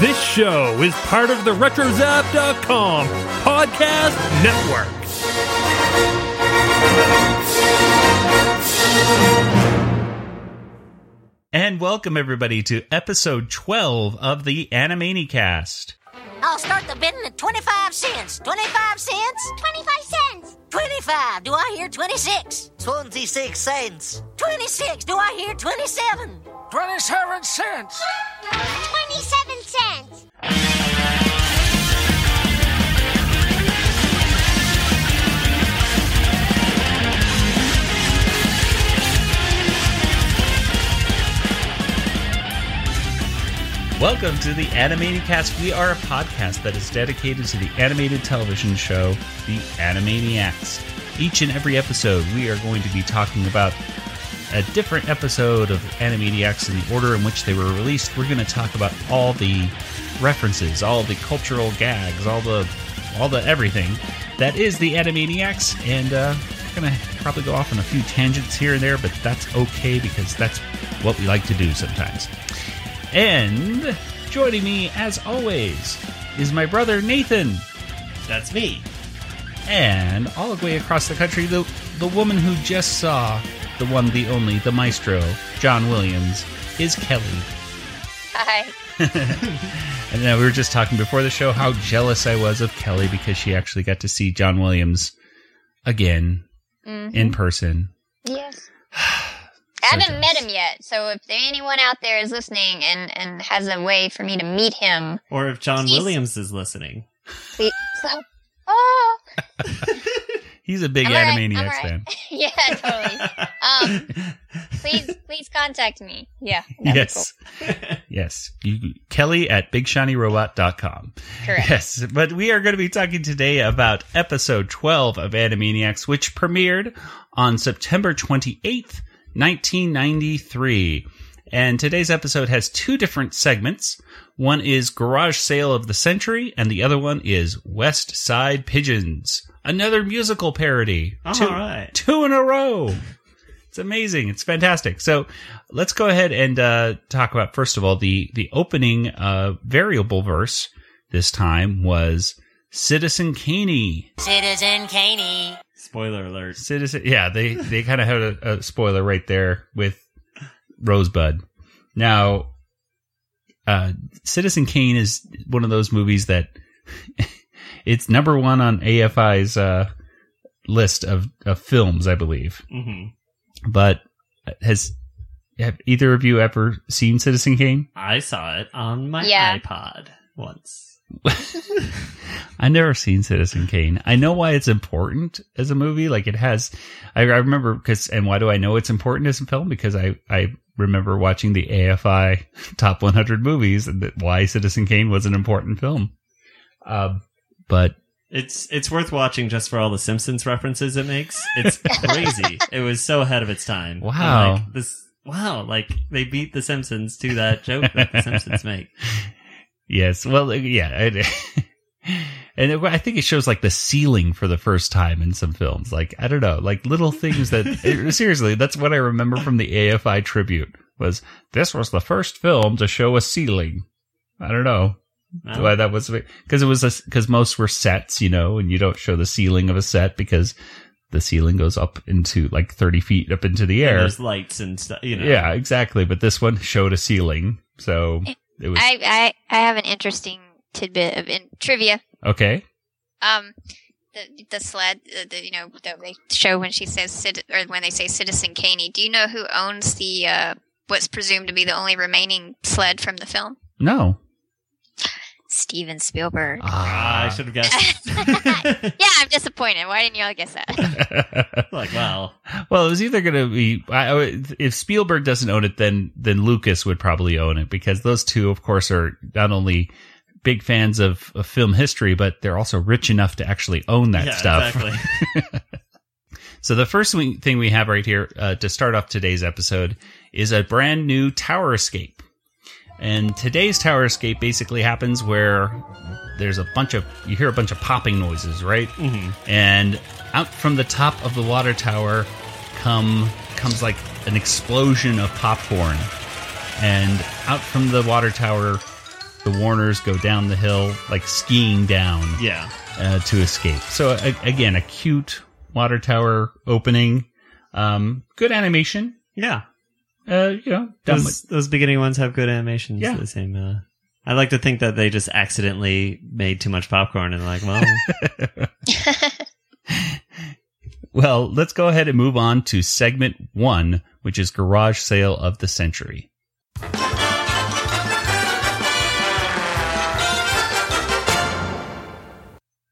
This show is part of the RetroZap.com podcast network. And welcome everybody to episode 12 of the Animaniacast. I'll start the bidding at 25 cents. 25 cents? 25 cents. 25. Do I hear 26? 26 cents. 26. Do I hear 27? 27 cents. Welcome to the Animaniacast. We are a podcast that is dedicated to the animated television show, The Animaniacs. Each and every episode, we are going to be talking about a different episode of Animaniacs in the order in which they were released. We're going to talk about all the references, all the cultural gags, all the all the everything that is the Animaniacs, and uh, we're going to probably go off on a few tangents here and there, but that's okay because that's what we like to do sometimes. And joining me, as always, is my brother Nathan. That's me. And all the way across the country, the, the woman who just saw the one, the only, the maestro, John Williams, is Kelly. Hi. And then we were just talking before the show how jealous I was of Kelly because she actually got to see John Williams again mm-hmm. in person. Yes. I haven't met him yet, so if there anyone out there is listening and, and has a way for me to meet him, Or if John He's- Williams is listening. please. So, oh, He's a big I'm Animaniacs I'm fan. right. yeah, totally. Um, please, please contact me. Yeah. that'd be Yes. yes. You, Kelly at bigshinyrobot.com. cool. Correct. Yes, but we are going to be talking today about episode 12 of Animaniacs, which premiered on September 28th, 1993. And today's episode has two different segments. One is Garage Sale of the Century, and the other one is West Side Pigeons, another musical parody. All two, right. two in a row. It's amazing. It's fantastic. So let's go ahead and uh, talk about first of all the the opening uh, variable verse. This time was Citizen Caney. Citizen Caney. Spoiler alert. Citizen, yeah, they they kind of had a, a spoiler right there with Rosebud. Now, uh, Citizen Kane is one of those movies that it's number one on AFI's uh, list of, of films, I believe. hmm But has have either of you ever seen Citizen Kane? I saw it on my Yeah. iPod once. I never seen Citizen Kane. I know why it's important as a movie. Like it has, I, I remember because, and why do I know it's important as a film? Because I, I remember watching the AFI top 100 movies and that why Citizen Kane was an important film. Um, but It's it's worth watching just for all the Simpsons references it makes. It's crazy. it was so ahead of its time. Wow. like, this wow, like they beat the Simpsons to that joke that the Simpsons make. Yes, well, uh, yeah. and I think it shows like the ceiling for the first time in some films. Like, I don't know, like little things that, seriously, that's what I remember from the AFI tribute was this was the first film to show a ceiling. I don't know. Wow. why that was because it was because most were sets, you know, and you don't show the ceiling of a set because the ceiling goes up into like 30 feet up into the And air. there's lights and stuff. You know. Yeah, exactly. But this one showed a ceiling. So it was I, I, I have an interesting tidbit of in, trivia. okay. Um, the the sled, uh, the, you know, that they show when she says cit- or when they say Citizen Caney. Do you know who owns the uh, what's presumed to be the only remaining sled from the film? No. Steven Spielberg. Ah, I should have guessed. yeah, I'm disappointed. Why didn't y'all guess that? like, wow. well, it was either going to be I, I- if Spielberg doesn't own it, then then Lucas would probably own it because those two, of course, are not only big fans of, of film history, but they're also rich enough to actually own that yeah, stuff. exactly. So the first thing we have right here uh, to start off today's episode is a brand new tower escape. And today's tower escape basically happens where there's a bunch of you hear a bunch of popping noises, right? Mhm. And out from the top of the water tower come comes like an explosion of popcorn. And out from the water tower the Warners go down the hill, like skiing down Yeah. uh, to escape. So a, again, a cute water tower opening. Um, good animation. Yeah. Uh, you know, done Those, those beginning ones have good animations. Yeah. The same. Uh, I like to think that they just accidentally made too much popcorn and like, well, Well, let's go ahead and move on to segment one, which is garage sale of the century.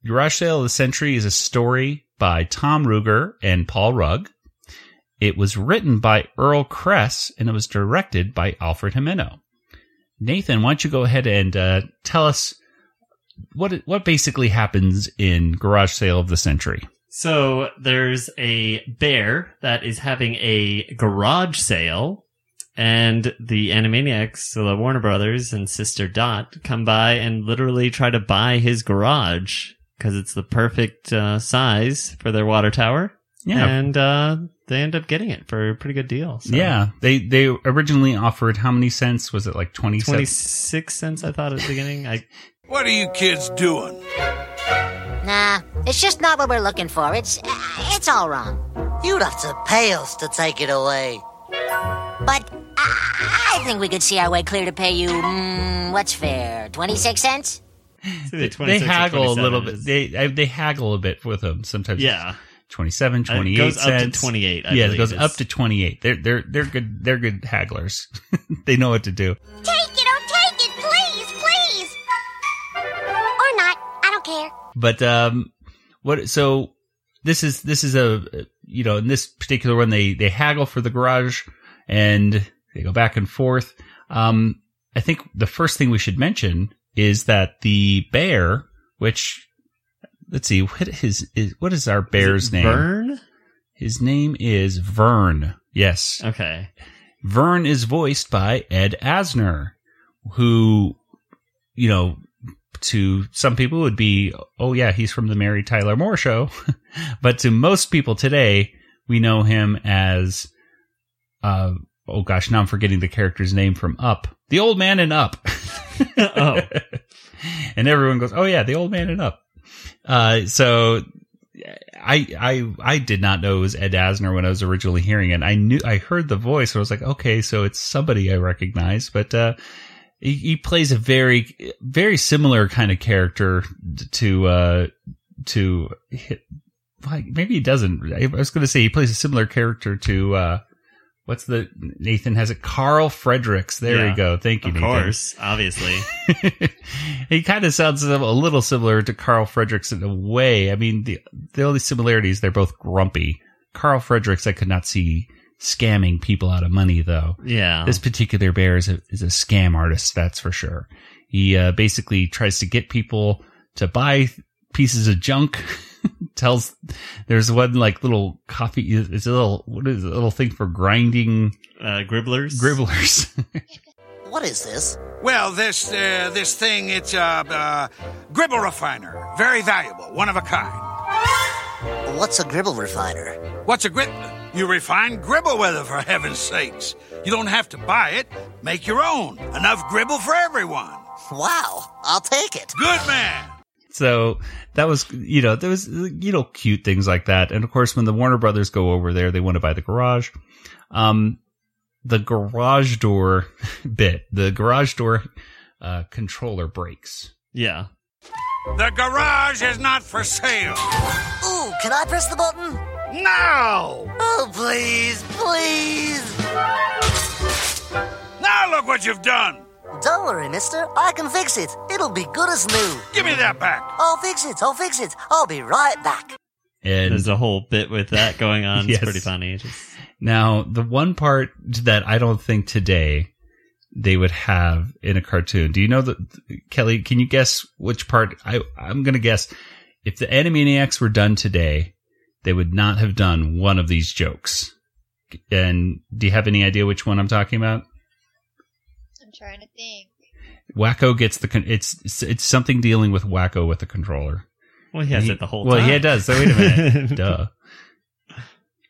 Garage Sale of the Century is a story by Tom Ruegger and Paul Rugg. It was written by Earl Kress and it was directed by Alfred Gimeno. Nathan, why don't you go ahead and uh, tell us what what basically happens in Garage Sale of the Century? So there's a bear that is having a garage sale, and the Animaniacs, so the Warner Brothers and Sister Dot, come by and literally try to buy his garage because it's the perfect uh, size for their water tower. Yeah. and uh, they end up getting it for a pretty good deal. So. Yeah, they they originally offered how many cents? Was it like twenty twenty cents? six cents. I thought at the beginning. I What are you kids doing? Nah, it's just not what we're looking for. It's it's all wrong. You'd have to pay us to take it away. But I I think we could see our way clear to pay you. Mm, what's fair? Twenty six cents? it's They haggle a little bit. They they haggle a bit with them sometimes. yeah, 27, Uh, 28 it goes up to cents. twenty eight. yeah, it goes up to twenty eight. They're they're they're good. They're good hagglers. they know what to do. Take it, oh, take it, please, please. Or not. I don't care. But um, what? So this is this is a you know in this particular one they they haggle for the garage and they go back and forth. Um, I think the first thing we should mention is that the bear, which let's see, what his is what is our bear's name? Vern. His name is Vern. Yes. Okay. Vern is voiced by Ed Asner, who, you know, to some people would be, oh yeah, he's from the Mary Tyler Moore show. but to most people today, we know him as, uh, oh gosh, now I'm forgetting the character's name from Up. The old man in Up. Oh. and everyone goes, oh yeah, the old man in Up. Uh, so I, I, I did not know it was Ed Asner when I was originally hearing it. I knew, I heard the voice. And I was like, okay, so it's somebody I recognize, but, uh, he, he plays a very, very similar kind of character to, uh, to, like, maybe he doesn't. I was going to say he plays a similar character to, uh, what's the, Nathan has it? Carl Fredericks. There Yeah. you go. Thank you, Of Nathan. course, obviously. he kind of sounds a little similar to Carl Fredericks in a way. I mean, the the only similarity is they're both grumpy. Carl Fredericks, I could not see scamming people out of money, though. Yeah. This particular bear is a, is a scam artist, that's for sure. He uh, basically tries to get people to buy pieces of junk. Tells there's one like little coffee. It's a little what is it, a little thing for grinding uh, gribblers. gribblers. What is this? Well, this uh, this thing, it's a uh, gribble refiner. Very valuable, one of a kind. What's a gribble refiner? What's a grib? You refine gribble with it, for heaven's sakes. You don't have to buy it. Make your own. Enough gribble for everyone. Wow, I'll take it. Good man. So that was, you know, there was, you know, cute things like that. And of course, when the Warner Brothers go over there, they want to buy the garage. Um, the garage door bit, the garage door, uh, controller breaks. Yeah. The garage is not for sale. Ooh, can I press the button? No! Oh, please, please. Now look what you've done. Don't worry, mister. I can fix it. It'll be good as new. Give me that back. I'll fix it. I'll fix it. I'll be right back. And There's a whole bit with that going on. Yes. It's pretty funny. Just, now the one part that I don't think today they would have in a cartoon. Do you know that Kelly? Can you guess which part? I I'm gonna guess if the Animaniacs were done today, they would not have done one of these jokes. And do you have any idea which one I'm talking about? I'm trying to think. Wakko gets the con- it's it's something dealing with Wakko with the controller. well, he has He- it the whole well, time. yeah, it does. So wait a minute, duh.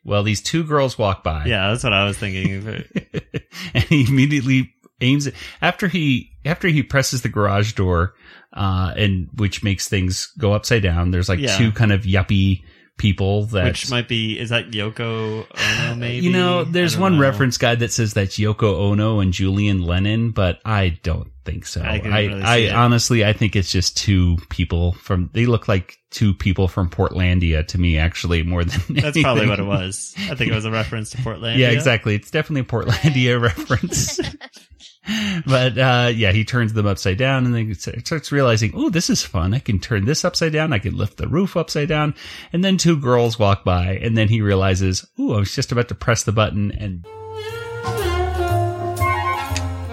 Well, these two girls walk by. Yeah, that's what I was thinking. and he immediately aims it after he after he presses the garage door, uh, and which makes things go upside down. There's like Yeah. two kind of yuppie people that Which might be is that Yoko Ono maybe? you know, there's one know. reference guide that says that's Yoko Ono and Julian Lennon, but I don't think so. I I, couldn't I, really see it. honestly, I think it's just two people from. They look like two people from Portlandia to me, actually, more than That's probably what it was. I think it was a reference to Portland. Yeah, exactly. It's definitely a Portlandia reference. but uh, yeah, he turns them upside down and then starts realizing, oh, this is fun. I can turn this upside down. I can lift the roof upside down. And then two girls walk by, and then he realizes, oh, I was just about to press the button, and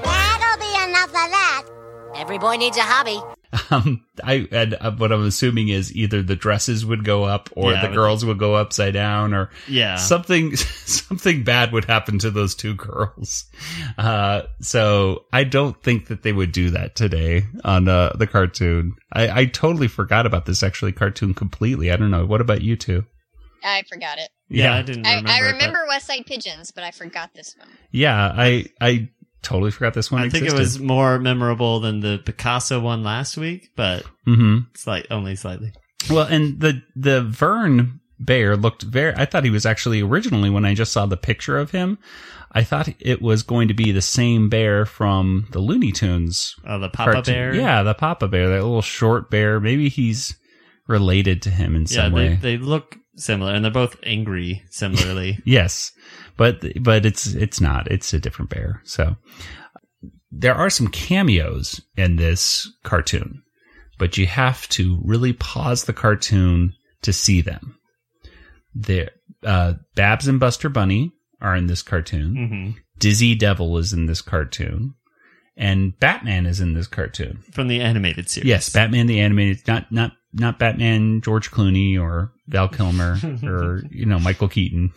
That'll be enough of that. Every boy needs a hobby. Um, I and uh, what I'm assuming is either the dresses would go up, or Yeah, the girls would go upside down, or Yeah. something something bad would happen to those two girls. Uh, so I don't think that they would do that today on uh, the cartoon. I, I totally forgot about this actually cartoon completely. I don't know. What about you two? I forgot it. Yeah, I didn't I, remember. It, but remember West Side Pigeons, but I forgot this one. Yeah, I I totally forgot this one. I think it was more memorable than the Picasso one last week, but hmm slight only slightly. Well, and the the Vern bear looked very. I thought he was actually originally when I just saw the picture of him. I thought it was going to be the same bear from the Looney Tunes. Oh, the Papa cartoon. Bear. Yeah, the Papa Bear, that little short bear. Maybe he's related to him in yeah. some They way. they look similar, and they're both angry similarly. Yes, but but it's it's not. It's a different bear. So there are some cameos in this cartoon, but you have to really pause the cartoon to see them. There, uh, Babs and Buster Bunny are in this cartoon. hmm Dizzy Devil is in this cartoon, and Batman is in this cartoon. From the animated series. Yes, Batman the animated, not not not Batman George Clooney or Val Kilmer or you know Michael Keaton,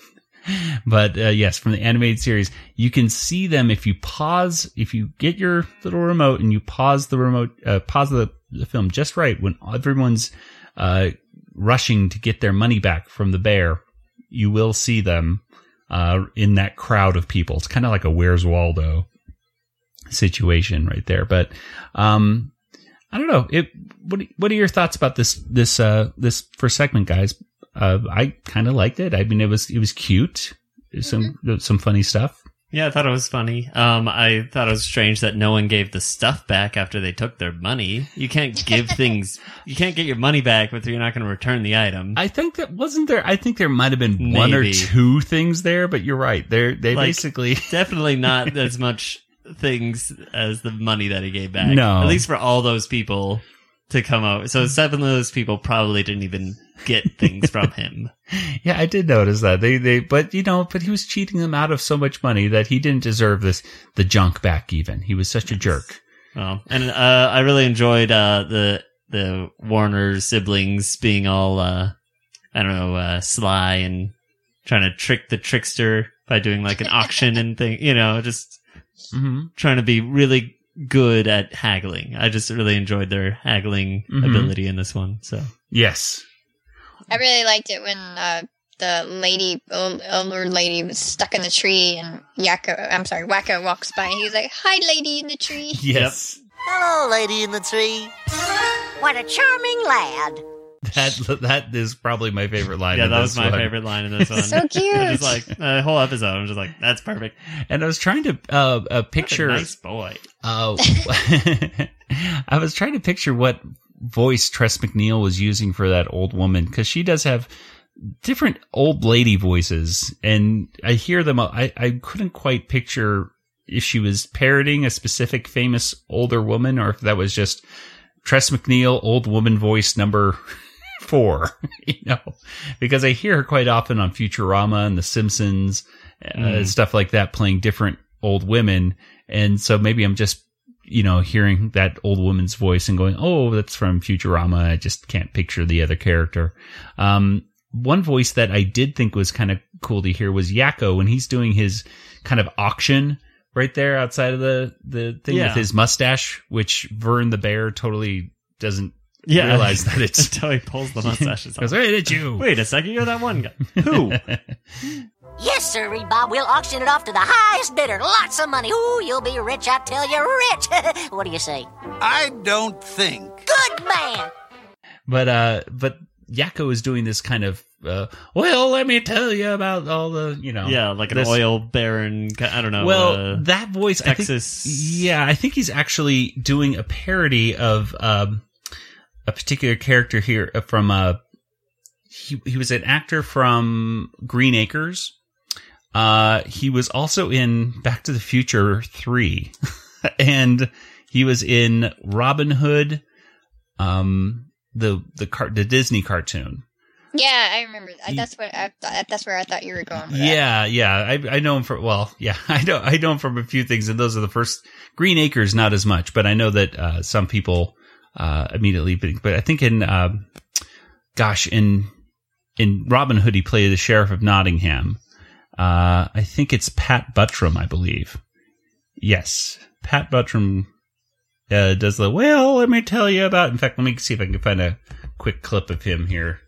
but uh, yes, from the animated series, you can see them if you pause, if you get your little remote and you pause the remote, uh, pause the, the film just right when everyone's uh, rushing to get their money back from the bear, you will see them uh, in that crowd of people. It's kind of like a Where's Waldo situation right there, but. Um, I don't know. It. What What are your thoughts about this this uh this first segment, guys? Uh, I kind of liked it. I mean, it was it was cute. There's Some some funny stuff. Yeah, I thought it was funny. Um, I thought it was strange that no one gave the stuff back after they took their money. You can't give things. You can't get your money back if you're not going to return the item. I think that wasn't there. I think there might have been one or two things there, but you're right. They're they Like- basically Definitely not as much things as the money that he gave back. No. At least for all those people to come out. So seven of those people probably didn't even get things from him. yeah. I did notice that they they but you know but he was cheating them out of so much money that he didn't deserve this the junk back. Even he was such a jerk. Oh, and uh, I really enjoyed uh, the the Warner siblings being all uh, I don't know uh, sly and trying to trick the trickster by doing like an auction and thing. You know, just Mm-hmm. trying to be really good at haggling. I just really enjoyed their haggling Mhm. ability in this one. So Yes. I really liked it when uh, the lady, old, older lady, was stuck in the tree, and Yakko, I'm sorry, Wakko walks by, and he's like, "Hi, lady in the tree." Yes. Hello, lady in the tree. What a charming lad. That that is probably my favorite line. yeah, in that was my one. favorite line in this one. So cute. I just like the whole episode. I'm just like, that's perfect. And I was trying to uh, uh What a picture. nice boy. Uh, I was trying to picture what voice Tress MacNeille was using for that old woman because she does have different old lady voices, and I hear them. I I couldn't quite picture if she was parroting a specific famous older woman or if that was just Tress MacNeille old woman voice number four. You know, because I hear her quite often on Futurama and The Simpsons, uh, Mm. stuff like that, playing different old women. And so maybe I'm just, you know, hearing that old woman's voice and going, oh, that's from Futurama. I just can't picture the other character. Um, one voice that I did think was kind of cool to hear was Yakko when he's doing his kind of auction right there outside of the, the thing Yeah. with his mustache, which Vern the bear totally doesn't Yeah. realize that it's Until he pulls the mustaches goes off. right at you. Wait a second, you're that one guy. Who? Yes, sir, Reed Bob. We'll auction it off to the highest bidder. Lots of money. Ooh, you'll be rich, I tell you, rich. what do you say? I don't think. Good man. But uh, but Yakko is doing this kind of uh, well, let me tell you about all the you know yeah, like an this- oil baron. I don't know. well, uh, that voice, Texas- I think, yeah, I think he's actually doing a parody of um, a particular character here uh, from a he he was an actor from Green Acres. Uh, he was also in Back to the Future three, and he was in Robin Hood, um, the the car the Disney cartoon. Yeah, I remember. That's what I thought. That's where I thought you were going. Yeah, yeah. I I know him for well, yeah. I know I know him from a few things, and those are the first Green Acres, not as much, but I know that uh, some people uh, immediately. But, but I think in um, gosh, in in Robin Hood, he played the sheriff of Nottingham. Uh, I think it's Pat Buttram, I believe. Yes, Pat Buttram uh, does the well. Let me tell you about. In fact, let me see if I can find a quick clip of him here.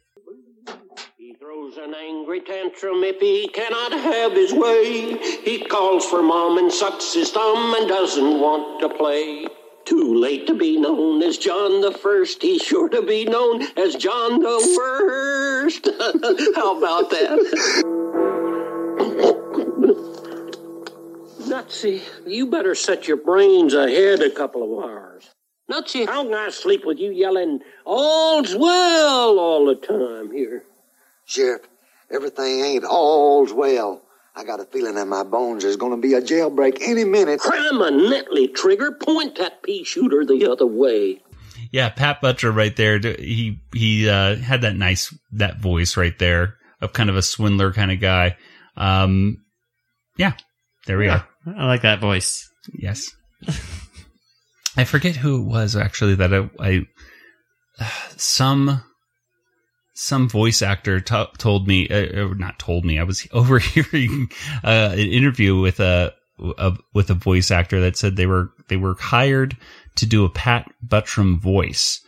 He throws an angry tantrum if he cannot have his way. He calls for mom and sucks his thumb and doesn't want to play. Too late to be known as John the First. He's sure to be known as John the Worst. How about that? Nutsy, you better set your brains ahead a couple of hours. Nutsy, how can I sleep with you yelling, all's well all the time here? Sheriff, everything ain't all's well. I got a feeling in my bones there's gonna be a jailbreak any minute. Cram a neatly, Trigger. Point that pea shooter the other way. Yeah, Pat Butcher right there. He he uh, had that nice that voice right there of kind of a swindler kind of guy. Um, yeah, there we are. I like that voice. Yes. I forget who it was actually that I, I some some voice actor t- told me, uh, not told me. I was overhearing uh, an interview with a, a with a voice actor that said they were they were hired to do a Pat Buttram voice,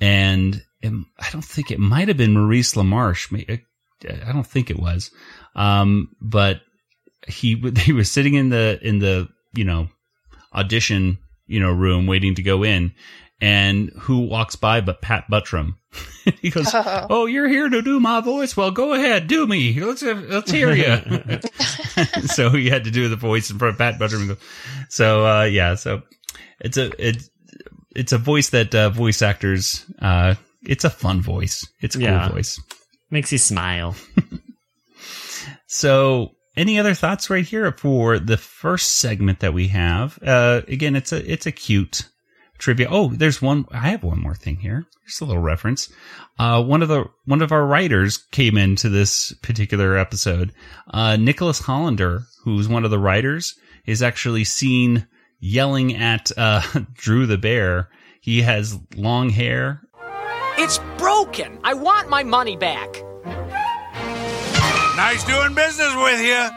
and it, I don't think it might have been Maurice LaMarche. I don't think it was, um, but he he was sitting in the in the you know audition you know room waiting to go in, and who walks by but Pat Buttram. he goes, Oh. "Oh, you're here to do my voice. Well, go ahead, do me. Let's let's hear you." so he had to do the voice in front of Pat Buttram. and go- So uh, yeah, so it's a it's it's a voice that uh, voice actors. Uh, it's a fun voice. It's a cool voice. Makes you smile. So, any other thoughts right here for the first segment that we have? Uh, again, it's a it's a cute trivia. Oh, there's one. I have one more thing here. Just a little reference. Uh, one of the one of our writers came into this particular episode. Uh, Nicholas Hollander, who's one of the writers, is actually seen yelling at uh, Drew the bear. He has long hair. It's broken. I want my money back. Nice doing business with you.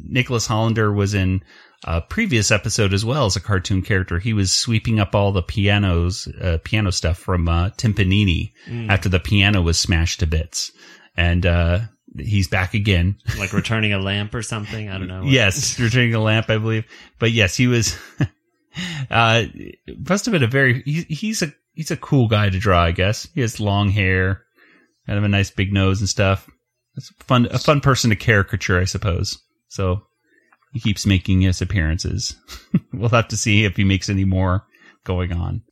Nicholas Hollander was in a previous episode as well as a cartoon character. He was sweeping up all the pianos, uh, piano stuff from uh, Timpanini Mm. after the piano was smashed to bits, and uh, he's back again. like returning a lamp or something. I don't know. yes, returning a lamp, I believe. But yes, he was. uh, must have been a very. He, he's a he's a cool guy to draw, I guess. He has long hair, kind of a nice big nose and stuff. It's fun, a fun person to caricature, I suppose. So he keeps making his appearances. we'll have to see if he makes any more going on.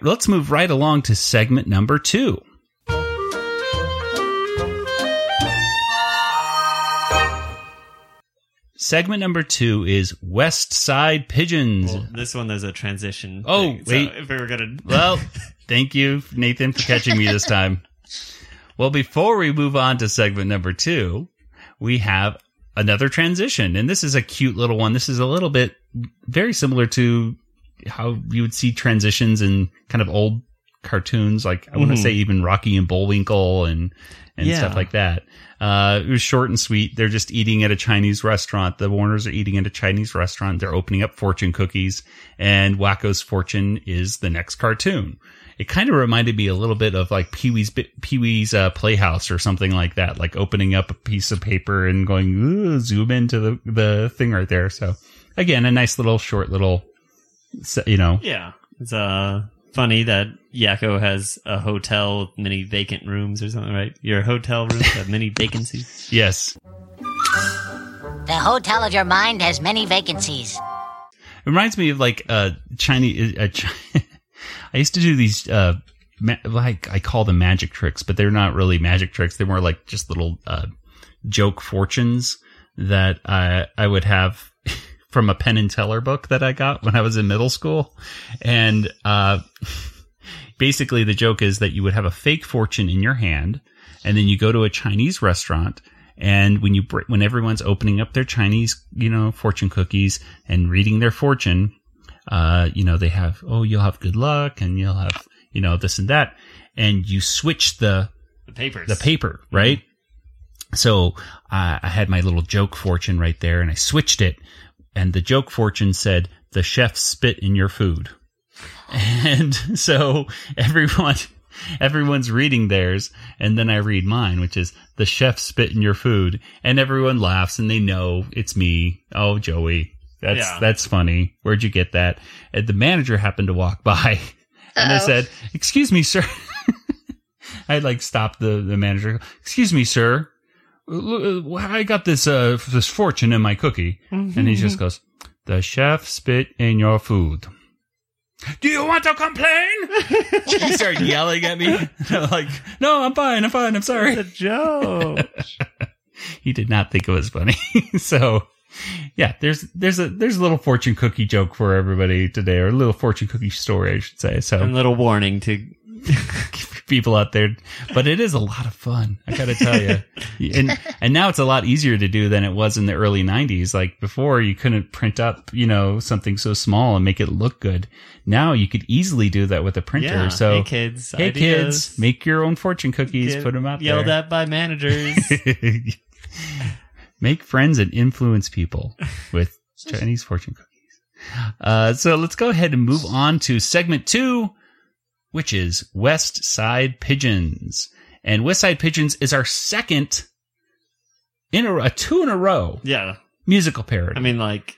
Let's move right along to segment number two. Segment number two is West Side Pigeons. Well, this one there's a transition. Oh, thing, so wait. if we were gonna, Well, thank you, Nathan, for catching me this time. Well, before we move on to segment number two, we have another transition, and this is a cute little one. This is a little bit very similar to how you would see transitions in kind of old cartoons, like I want to Mhm. say even Rocky and Bullwinkle and and Yeah. stuff like that. Uh, it was short and sweet. They're just eating at a Chinese restaurant. The Warners are eating at a Chinese restaurant. They're opening up fortune cookies, and Wakko's fortune is the next cartoon. It kind of reminded me a little bit of like Pee Wee's Pee Wee's uh, Playhouse or something like that, like opening up a piece of paper and going Ooh, zoom into the the thing right there. So again, a nice little short little, you know, Yeah. It's uh funny that Yakko has a hotel with many vacant rooms or something, right? Your hotel rooms have many vacancies. yes. The hotel of your mind has many vacancies. It reminds me of like a Chinese. a, Chi- I used to do these uh ma- like I call them magic tricks, but they're not really magic tricks. They're more like just little uh joke fortunes that I I would have from a Penn and Teller book that I got when I was in middle school, and uh basically the joke is that you would have a fake fortune in your hand, and then you go to a Chinese restaurant. And when you when everyone's opening up their Chinese, you know, fortune cookies and reading their fortune, uh, you know, they have oh, you'll have good luck and you'll have you know this and that, and you switch the The papers. the paper, right? So uh, I had my little joke fortune right there, and I switched it, and the joke fortune said, "The chef spit in your food," and so everyone. Everyone's reading theirs, and then I read mine, which is the chef spit in your food, and everyone laughs and they know it's me. Oh, Joey, that's Yeah. that's funny. Where'd you get that? And the manager happened to walk by, and I Uh-oh. said, "Excuse me, sir." I like stopped the the manager. Excuse me, sir. Uh, I got this uh this fortune in my cookie, and he just goes, "The chef spit in your food." Do you want to complain? he started yelling at me. Like, no, I'm fine. I'm fine. I'm sorry. It's a joke. he did not think it was funny. so, yeah, there's there's a there's a little fortune cookie joke for everybody today, or a little fortune cookie story, I should say. So, a little warning to people out there, but it is a lot of fun. I got to tell you, and and now it's a lot easier to do than it was in the early '90s. Like before, you couldn't print up, you know, something so small and make it look good. Now you could easily do that with a printer. Yeah. So, Hey, kids, hey ideas. kids, make your own fortune cookies. get put them out yelled there. at by managers. Make friends and influence people with Chinese fortune cookies. Uh, so let's go ahead and move on to segment two, which is West Side Pigeons. And West Side Pigeons is our second in a, a two in a row yeah. musical parody. I mean, like,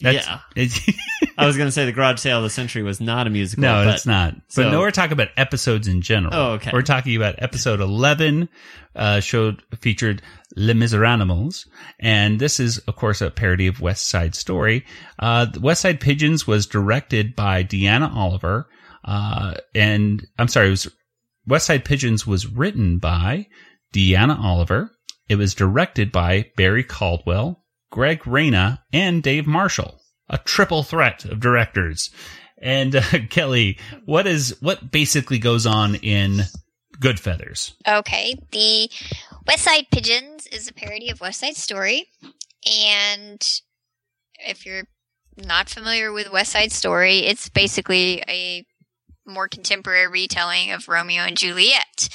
That's- yeah. I was going to say the garage sale of the century was not a musical. no, but it's not. But no, we're talking about episodes in general. Oh, okay. We're talking about episode 11, uh, showed, featured Les Miserables. And this is, of course, a parody of West Side Story. Uh, West Side Pigeons was directed by Deanna Oliver. Uh, and I'm sorry, it was West Side Pigeons was written by Deanna Oliver. It was directed by Barry Caldwell, Greg Reyna, and Dave Marshall. A triple threat of directors. And uh, Kelly, what is what basically goes on in Good Feathers? Okay, the West Side Pigeons is a parody of West Side Story, and if you're not familiar with West Side Story, it's basically a more contemporary retelling of Romeo and Juliet,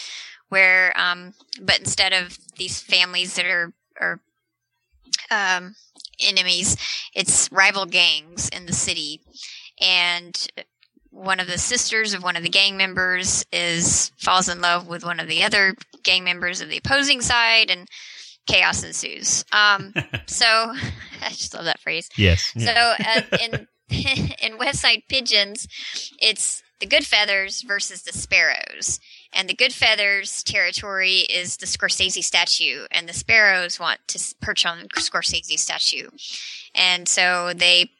where um, but instead of these families that are are um, enemies, it's rival gangs in the city, and one of the sisters of one of the gang members is falls in love with one of the other gang members of the opposing side and chaos ensues. Um so i just love that phrase. Yes. so uh, in in west side pigeons it's the good feathers versus the sparrows. And the good feathers territory is the scorsese statue and the sparrows want to perch on the scorsese statue. And so they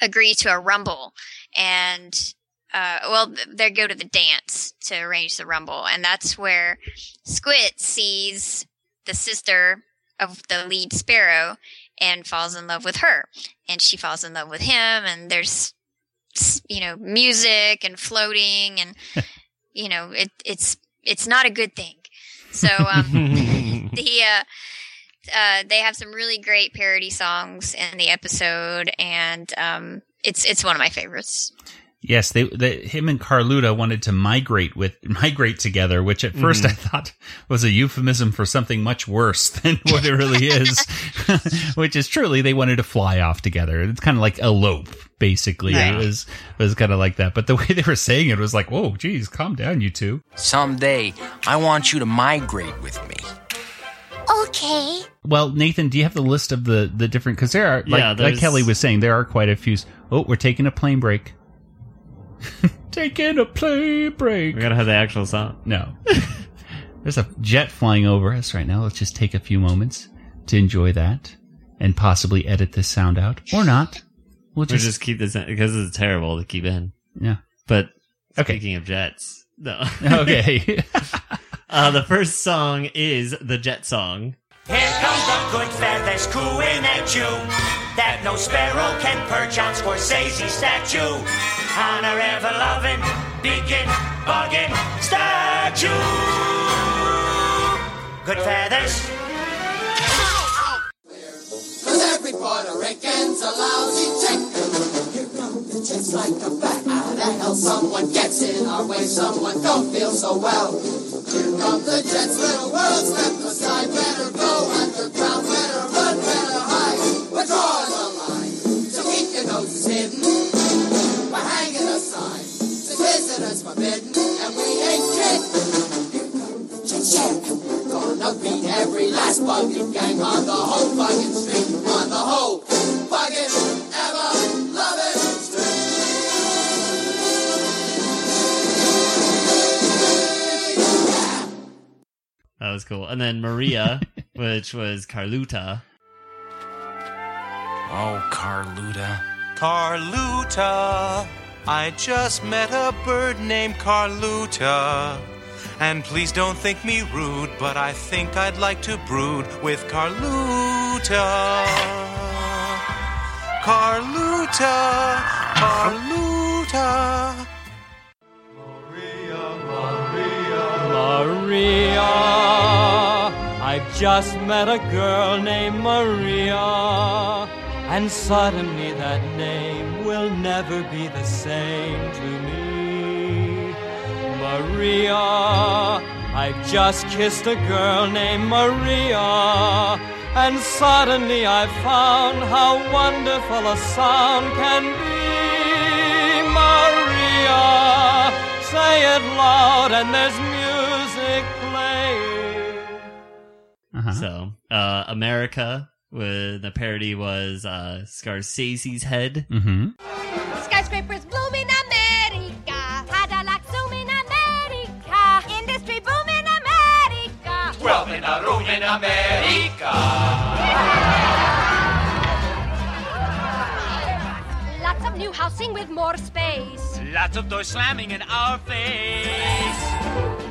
agree to a rumble and uh, well they go to the dance to arrange the rumble. And that's where Squit sees the sister of the lead sparrow and falls in love with her. And she falls in love with him and there's you know music and floating and you know it, it's it's not a good thing. So um the uh uh, they have some really great parody songs in the episode, and um, it's it's one of my favorites. Yes, they, they him and Carluta wanted to migrate with migrate together, which at 1st I mm-hmm. thought was a euphemism for something much worse than what it really is. which is truly they wanted to fly off together. It's kind of like elope, basically. Right. It was it was kind of like that. But the way they were saying it was like, "Whoa, geez, calm down, you two. Someday, I want you to migrate with me. Okay. Well, Nathan, do you have the list of the the different? Because there are, like, Yeah, like Kelly was saying, there are quite a few. Oh, we're taking a plane break. taking a plane break. We gotta have the actual song. No. There's a jet flying over us right now. Let's just take a few moments to enjoy that and possibly edit this sound out or not. We'll We'll just, just, keep this in, because it's terrible to keep in. yeah. But Okay. speaking of jets, no. Okay. uh, the first song is the Jet song. Here comes the good feathers cooing at you. That no sparrow can perch on Scorsese's statue. On our ever loving, beacon, bugging statue. Good feathers. Cause every Puerto Rican's a lousy chick. Here come the jets like a bat of hell. Someone gets in our way, someone don't feel so well. Here come the jets, little world, step aside. Better go underground, better run, better hide. We're drawing a line, so keep your noses hidden. We're hanging a sign, so visitors forbidden, and we ain't kidding. Here the gonna beat every last bugging gang on the whole fucking street, on the whole fucking That was cool. And then Maria, which was Carluta. Oh, Carluta. Carluta. I just met a bird named Carluta. And please don't think me rude, but I think I'd like to brood with Carluta. Carluta. Carluta. Maria. I've just met a girl named Maria. And suddenly that name will never be the same to me. Maria. I've just kissed a girl named Maria. And suddenly I found how wonderful a sound can be. Maria. Say it loud and there's music playing. So, uh, America, with the parody was uh, Scorsese's head. Mm-hmm. Skyscrapers bloom in America. Cadillac zoom in America. Industry boom in America. Twelve in a room in America. Lots of new housing with more space. Lots of doors slamming in our face.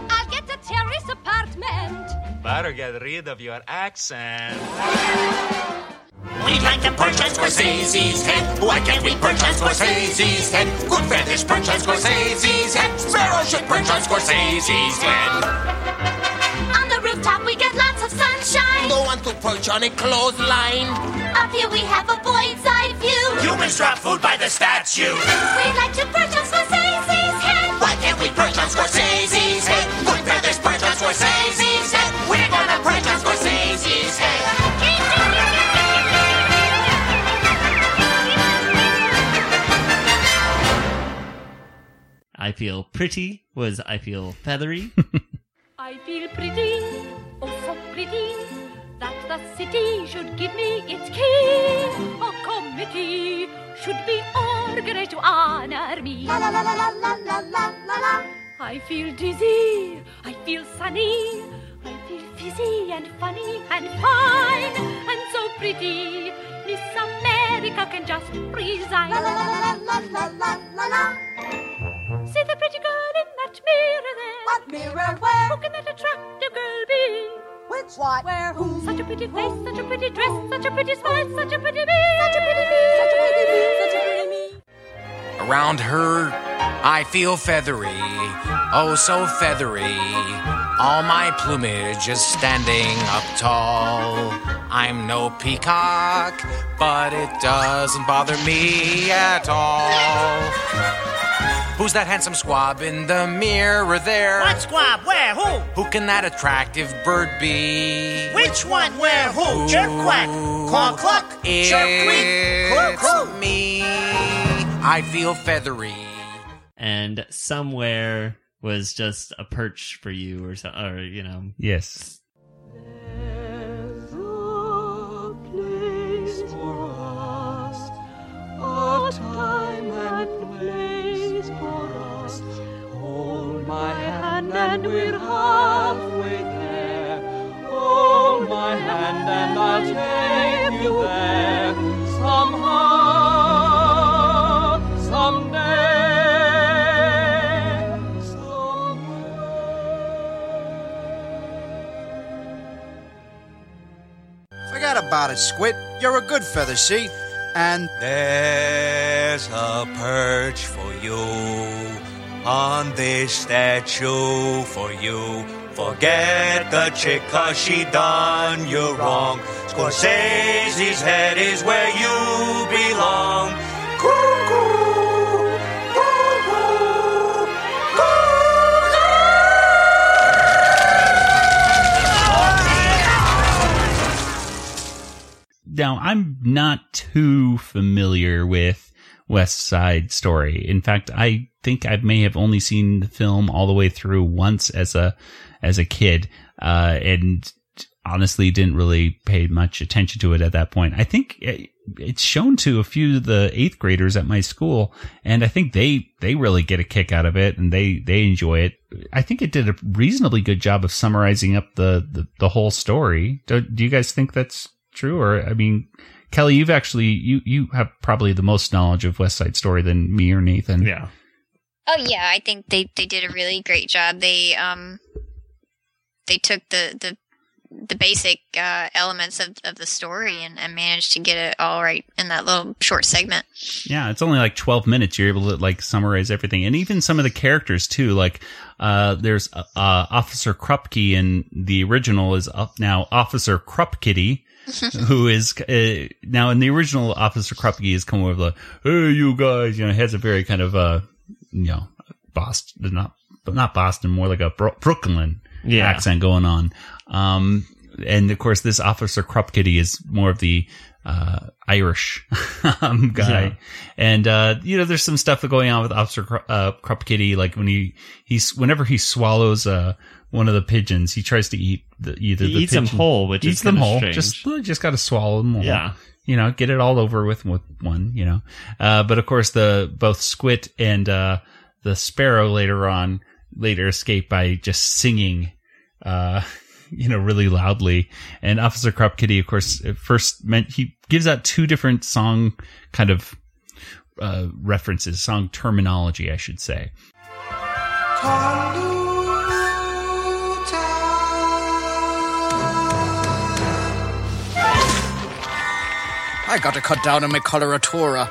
I'll get a terrace apartment. Better get rid of your accent. We'd like to perch on Scorsese's head. Why can't we perch on Scorsese's head? Good feathers perch on Scorsese's head. Sparrow should perch on Scorsese's head. On the rooftop, we get lots of sunshine. No one to perch on a clothesline. Up here, we have a bird's eye view. Humans drop food by the statue. We'd like to perch on Scorsese's head. Why can't we perch on Scorsese's head? Good feathers perch on Scorsese's I feel pretty was I feel feathery. I feel pretty, oh so pretty, that the city should give me its key. A committee should be organized to honor me. La la la la la la la la la. I feel dizzy, I feel sunny, I feel fizzy and funny and fine and so pretty. Miss America can just resign. La la la la la la la la. See the pretty girl in that mirror there. What mirror? Where? Who can that attractive girl be? Which what? Where? Who? Such a pretty face, such a pretty dress, such a pretty smile, such a pretty me, such a pretty me, such a pretty me, such a pretty me. Around her, I feel feathery, oh so feathery. All my plumage is standing up tall. I'm no peacock, but it doesn't bother me at all. Who's that handsome squab in the mirror there? What squab? Where? Who? Who can that attractive bird be? Which one? Where? Who? Jerk quack. Caw cluck. Chirp tweet. Crow It's crow. me. I feel feathery. And somewhere was just a perch for you or so, or you know. Yes. place for us, a time my hand and we're halfway there. Hold oh, oh, my hand and I'll take you there. Somehow, someday, Forget about it, Squit. You're a good feather, see? And There's a perch for you on this statue for you. Forget the chick cause she done you wrong. Scorsese's head is where you belong. Now, I'm not too familiar with West Side Story. In fact, I think I may have only seen the film all the way through once as a as a kid, uh, and honestly didn't really pay much attention to it at that point. I think it- it's shown to a few of the eighth graders at my school, and I think they they really get a kick out of it and they they enjoy it. I think it did a reasonably good job of summarizing up the the, the whole story. Do, do you guys think that's true? Or I mean, Kelly, you've actually you you have probably the most knowledge of West Side Story than me or Nathan. Yeah. Oh yeah, I think they they did a really great job. They um they took the the the basic uh, elements of, of the story and, and managed to get it all right in that little short segment. Yeah, it's only like 12 minutes. You're able to like summarize everything. And even some of the characters too. Like, uh, there's, uh, Officer Krupke in the original is up now Officer Krupkitty, who is, uh, now in the original Officer Krupke is come over like, hey, you guys, you know, has a very kind of, uh, you know, Boston, not, but not Boston, more like a Bro- Brooklyn Yeah. accent going on. Um, and of course, this Officer Krupkitty is more of the, uh, Irish, um, guy. Yeah. And, uh, you know, there's some stuff going on with Officer uh, Krupkitty, like when he, he's, whenever he swallows, uh, one of the pigeons, he tries to eat the, either He the eats them whole, which is eats them whole. strange. Just, just got to swallow them whole. Yeah. You know, get it all over with with one, you know. Uh, but of course the, both Squit and, uh, the sparrow later on, later escape by just singing, uh, you know, really loudly. And Officer Krupkitty, of course, first meant he gives out two different song kind of, uh, references, song terminology, I should say. I got to cut down on my coloratura.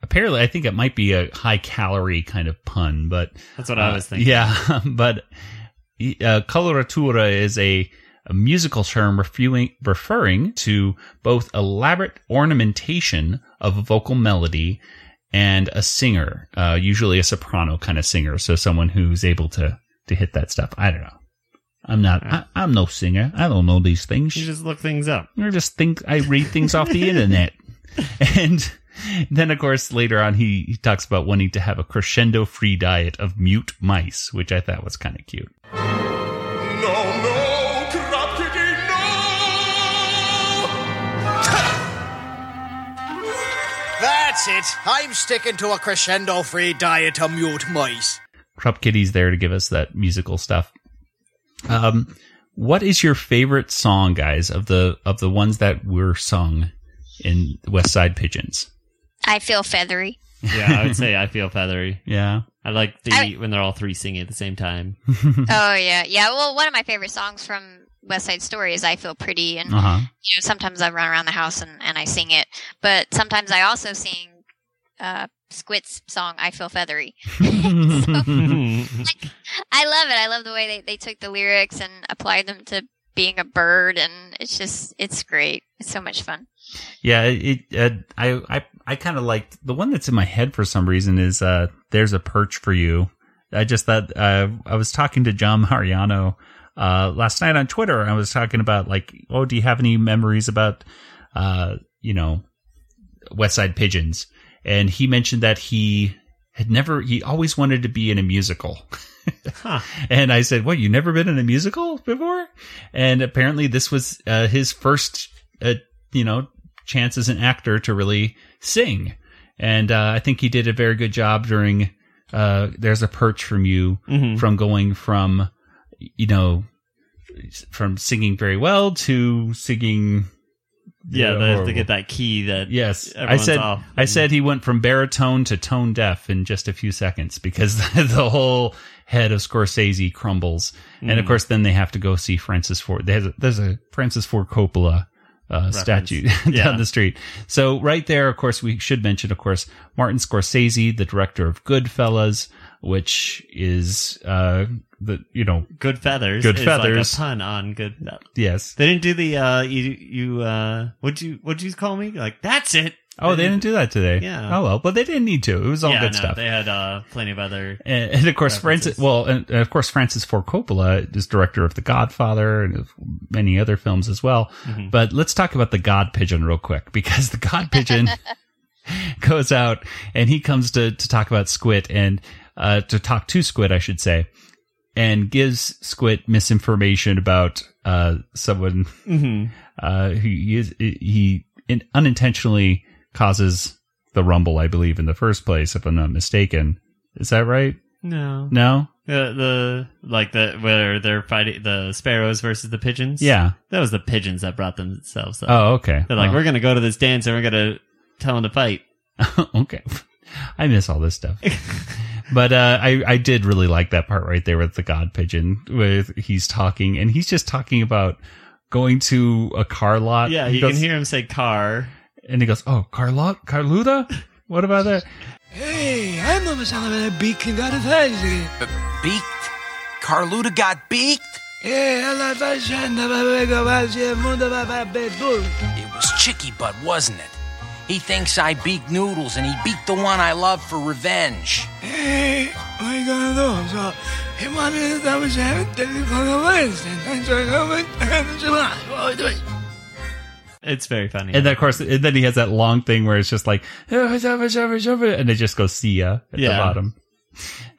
Apparently, I think it might be a high calorie kind of pun, but That's what I uh, was thinking. Yeah, but uh, coloratura is a, a musical term refuing, referring to both elaborate ornamentation of a vocal melody and a singer, uh, usually a soprano kind of singer. So someone who's able to to hit that stuff. I don't know. I'm not. I, I'm no singer. I don't know these things. You just look things up. I just think I read things off the internet. And then, of course, later on, he, he talks about wanting to have a crescendo free diet of mute mice, which I thought was kind of cute. No, no. Krupkitty no That's it. I'm sticking to a crescendo free diet of mute mice. Krupkitty's there to give us that musical stuff. Um, what is your favorite song, guys, of the of the ones that were sung in West Side Pigeons? I feel feathery. Yeah, I would say I feel feathery. Yeah. I like the I- when they're all three singing at the same time. oh yeah, yeah. Well, one of my favorite songs from West Side Story is "I Feel Pretty," and Uh-huh. you know sometimes I run around the house and, and I sing it, but sometimes I also sing uh, Squit's song "I Feel Feathery." I love it. I love the way they, they took the lyrics and applied them to being a bird, and it's just it's great. It's so much fun. Yeah, it. Uh, I I I kind of liked the one that's in my head for some reason is uh, "There's a Perch for You." I just thought uh, I was talking to John Mariano uh, last night on Twitter. I was talking about like, oh, do you have any memories about, uh, you know, West Side Pigeons? And he mentioned that he had never, he always wanted to be in a musical. And I said, "What? You never been in a musical before?" And apparently, this was uh, his first, uh, you know, chance as an actor to really sing. And uh, I think he did a very good job during. Uh, There's a perch from you Mhm. from going from, you know, from singing very well to singing. Yeah, they have to get that key that Yes, I said off. I said he went from baritone to tone deaf in just a few seconds because the whole head of Scorsese crumbles, and of Mhm. course then they have to go see Francis Ford. There's a, there's a Francis Ford Coppola uh, statue down Yeah. the street. So right there, of course, we should mention, of course, Martin Scorsese, the director of Goodfellas, which is uh the you know Good feathers. Good is feathers. Like a pun on good. Yes. They didn't do the uh you you uh what'd you what'd you call me? Like that's it. Oh, they didn't do that today. Yeah. Oh well, but they didn't need to. It was all yeah, good no, stuff. They had uh plenty of other And, and of course, Francis. Well, and, and of course, Francis Ford Coppola is director of The Godfather and of many other films as well. Mhm. But let's talk about the God Pigeon real quick because the God Pigeon goes out and he comes to to talk about Squit and uh, to talk to Squit, I should say, and gives Squit misinformation about uh, someone Mhm. uh, who he is he in, unintentionally causes the rumble, I believe, in the first place, if I'm not mistaken. Is that right? No. No. The the like the where they're fighting the sparrows versus the pigeons. Yeah. that was the pigeons that brought themselves up. Oh, okay. They're like, Oh. we're gonna go to this dance and we're gonna tell them to fight. okay. I miss all this stuff. but uh, I I did really like that part right there with the god pigeon with he's talking and he's just talking about going to a car lot. Yeah, He you goes- can hear him say car. and he goes, "Oh, car lot, Carluta? What about that?" Hey, I'm the son of a beak and got a face. Beaked? Carluta got beaked? Yeah, alla facenda va quasi il mondo va va bull. It was Chicky Butt, wasn't it? He thinks I beat Noodles and he beat the one I love for revenge. Hey, what are you gonna do? So, hey, mommy, that was having to go to Wednesday. Thanks for coming. And July. What are we doing? It's very funny. And then of course, and then he has that long thing where it's just like, and it just goes see ya at the bottom.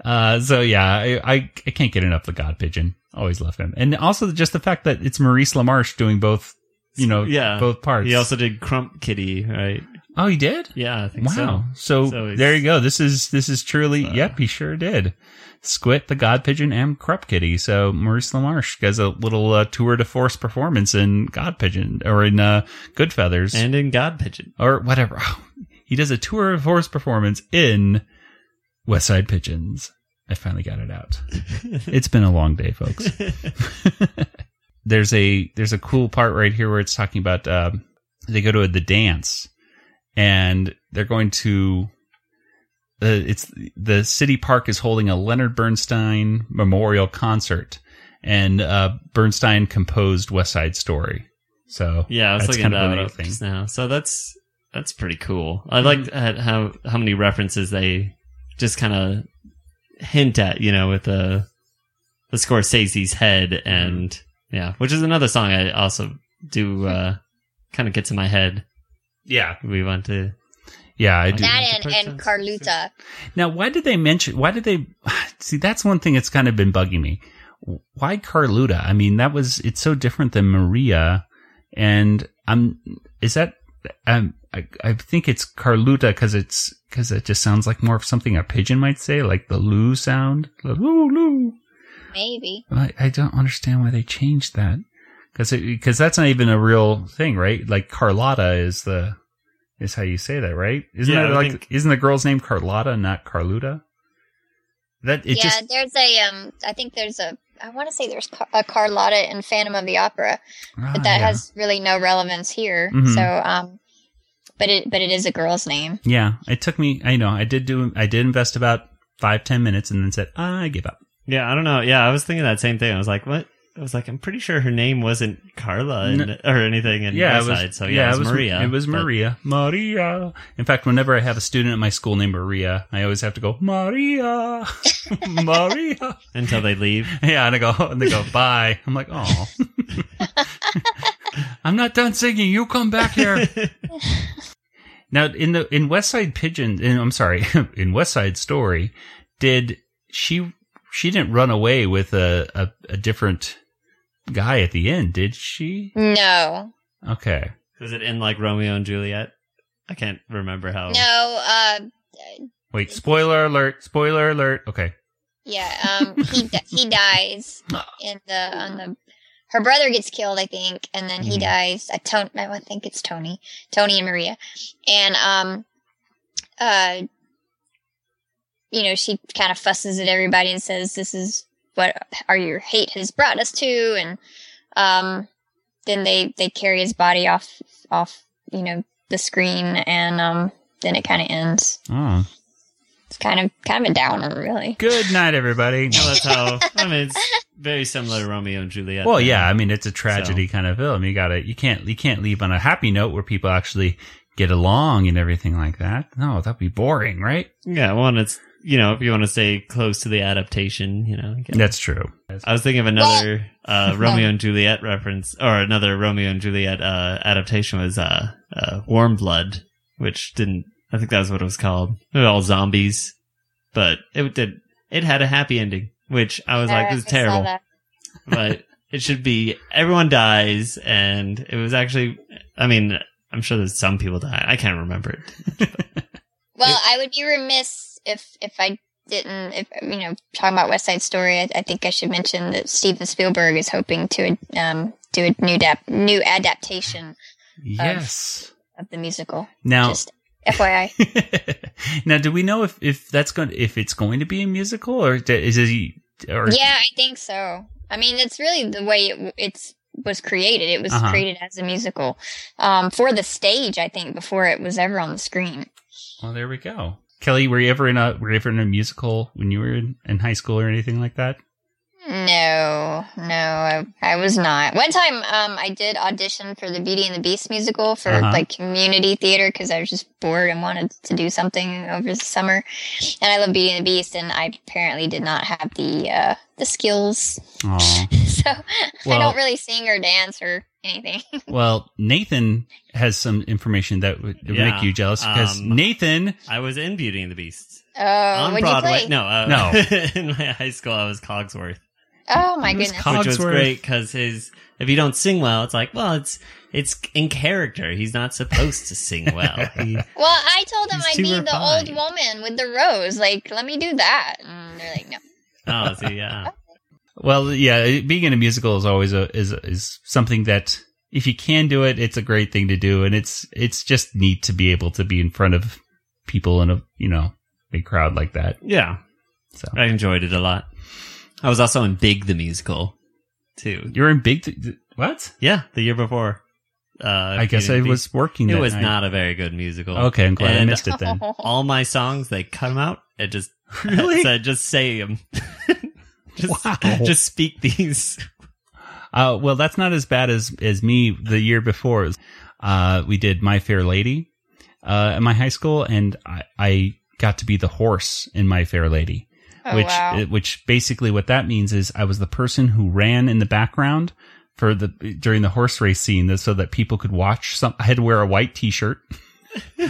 Uh, so yeah, I, I I can't get enough of the God Pigeon. Always love him, and also just the fact that it's Maurice LaMarche doing both, you know, yeah, both parts. He also did Crump Kitty, right? Oh, he did. Yeah, I think wow. so. So, So there you go. This is this is truly. yep, he sure did. Squit, the God Pigeon, and Krupkitty. So Maurice LaMarche does a little uh, tour de force performance in God Pigeon or in uh, Good Feathers and in God Pigeon or whatever. He does a tour de force performance in West Side Pigeons. I finally got it out. it's been a long day, folks. there's a there's a cool part right here where it's talking about um, they go to the dance and they're going to uh, it's the city park is holding a Leonard Bernstein memorial concert and uh, Bernstein composed West Side Story. So Yeah, I was looking kind of that up thing. just now. So that's that's pretty cool. I like how how many references they just kind of hint at, you know, with the the Scorsese's head and yeah, which is another song I also do uh kind of gets in my head. Yeah, we want to. Yeah, I do. That and, and Carluta. Now, why did they mention? Why did they see? That's one thing that's kind of been bugging me. Why Carluta? I mean, that was it's so different than Maria, and I'm is that um, I I think it's Carluta because it's because it just sounds like more of something a pigeon might say, like the loo sound, the loo loo. Maybe. I, I don't understand why they changed that because because that's not even a real thing, right? Like Carlotta is the is how you say that, right? Isn't Yeah, that like think- isn't the girl's name Carlotta, not Carluta? That it yeah, just there's a um. I think there's a. I want to say there's a Carlotta in Phantom of the Opera, Ah, but that yeah. has really no relevance here. Mhm. So um, but it but it is a girl's name. yeah. It took me. I know. I did do. I did invest about five ten minutes and then said "Ah, I give up. Yeah, I don't know. Yeah, I was thinking that same thing. I was like, what? I was like, I'm pretty sure her name wasn't Carla in, N- or anything in yeah, West it was, Side. So yeah, it was, Maria. It was Maria. Maria. In fact, whenever I have a student at my school named Maria, I always have to go Maria, Maria. until they leave. Yeah, and I go and they go bye. I'm like, oh, I'm not done singing. You come back here. now in the in West Side Pigeon, in, I'm sorry, in West Side Story, did she she didn't run away with a, a a different guy at the end, did she? No. Okay. Was it in like Romeo and Juliet? I can't remember how. No, uh, Wait, spoiler alert! Spoiler alert! Okay. yeah, um, he di- he dies in the on the. Her brother gets killed, I think, and then he Mhm. dies. I don't. I think it's Tony, Tony and Maria, and um, uh, you know, she kind of fusses at everybody and says, "This is what our your hate has brought us to," and um, then they they carry his body off off you know the screen, and um, then it kind of ends. Oh, It's kind of kind of a downer, really. good night, everybody. Well, that's how. I mean, it's very similar to Romeo and Juliet. Well, then. yeah, I mean it's a tragedy kind of film. You got to you can't you can't leave on a happy note where people actually get along and everything like that. No, that'd be boring, right? Yeah, well, and it's you know if you want to stay close to the adaptation, you know. you That's true. I was thinking of another uh, Romeo and Juliet reference, or another Romeo and Juliet uh, adaptation was uh, uh, Warm Blood, which didn't. I think that was what it was called. They were all zombies, but it did. It had a happy ending, which I was like, "This is I terrible." but it should be everyone dies, and it was actually. I mean, I'm sure there's some people die. I can't remember it. Well, I would be remiss if if I didn't. If you know, talking about West Side Story, I, I think I should mention that Steven Spielberg is hoping to um, do a new dap- new adaptation Yes. of the musical. Now, Just FYI. now, do we know if if that's going if it's going to be a musical or is it or yeah, I think so. I mean, it's really the way it, it's was created. It was Uh-huh. created as a musical um, for the stage, I think, before it was ever on the screen. Well, there we go. Kelly, were you ever in a were you ever in a musical when you were in, in high school or anything like that? No, no, I, I was not. One time, um, I did audition for the Beauty and the Beast musical for Uh-huh. like community theater because I was just bored and wanted to do something over the summer. And I love Beauty and the Beast, and I apparently did not have the uh, the skills, Aw. so I don't really sing or dance or anything. Well, Nathan has some information that would Yeah, make you jealous because um, Nathan. I was in Beauty and the Beast Oh, on what'd Broadway. you play? No, uh, No. in my high school, I was Cogsworth. Oh my It was goodness. Cog- which was Cogsworth. great because his if you don't sing well, it's like well, it's it's in character. He's not supposed to sing well. He, well, I told him I'd too be the old woman with the rose. Like, let me do that. And they're like, no. oh, so yeah, Well, yeah, being in a musical is always a is is something that if you can do it, it's a great thing to do, and it's it's just neat to be able to be in front of people in a you know big crowd like that. yeah. So I enjoyed it a lot. I was also in Big the musical too. you're in big. Th- what? Yeah, the year before. Uh, I guess I was working. It was night. not a very good musical. Okay, I'm glad I missed it then. All my songs, they cut them out. It just Really? said, just say them. just, Wow. just speak these. Uh, well, that's not as bad as as me the year before. Uh, we did My Fair Lady uh, at my high school, and I, I got to be the horse in My Fair Lady, Oh, which wow. which basically what that means is I was the person who ran in the background for the during the horse race scene, so that people could watch. Some I had to wear a white T-shirt.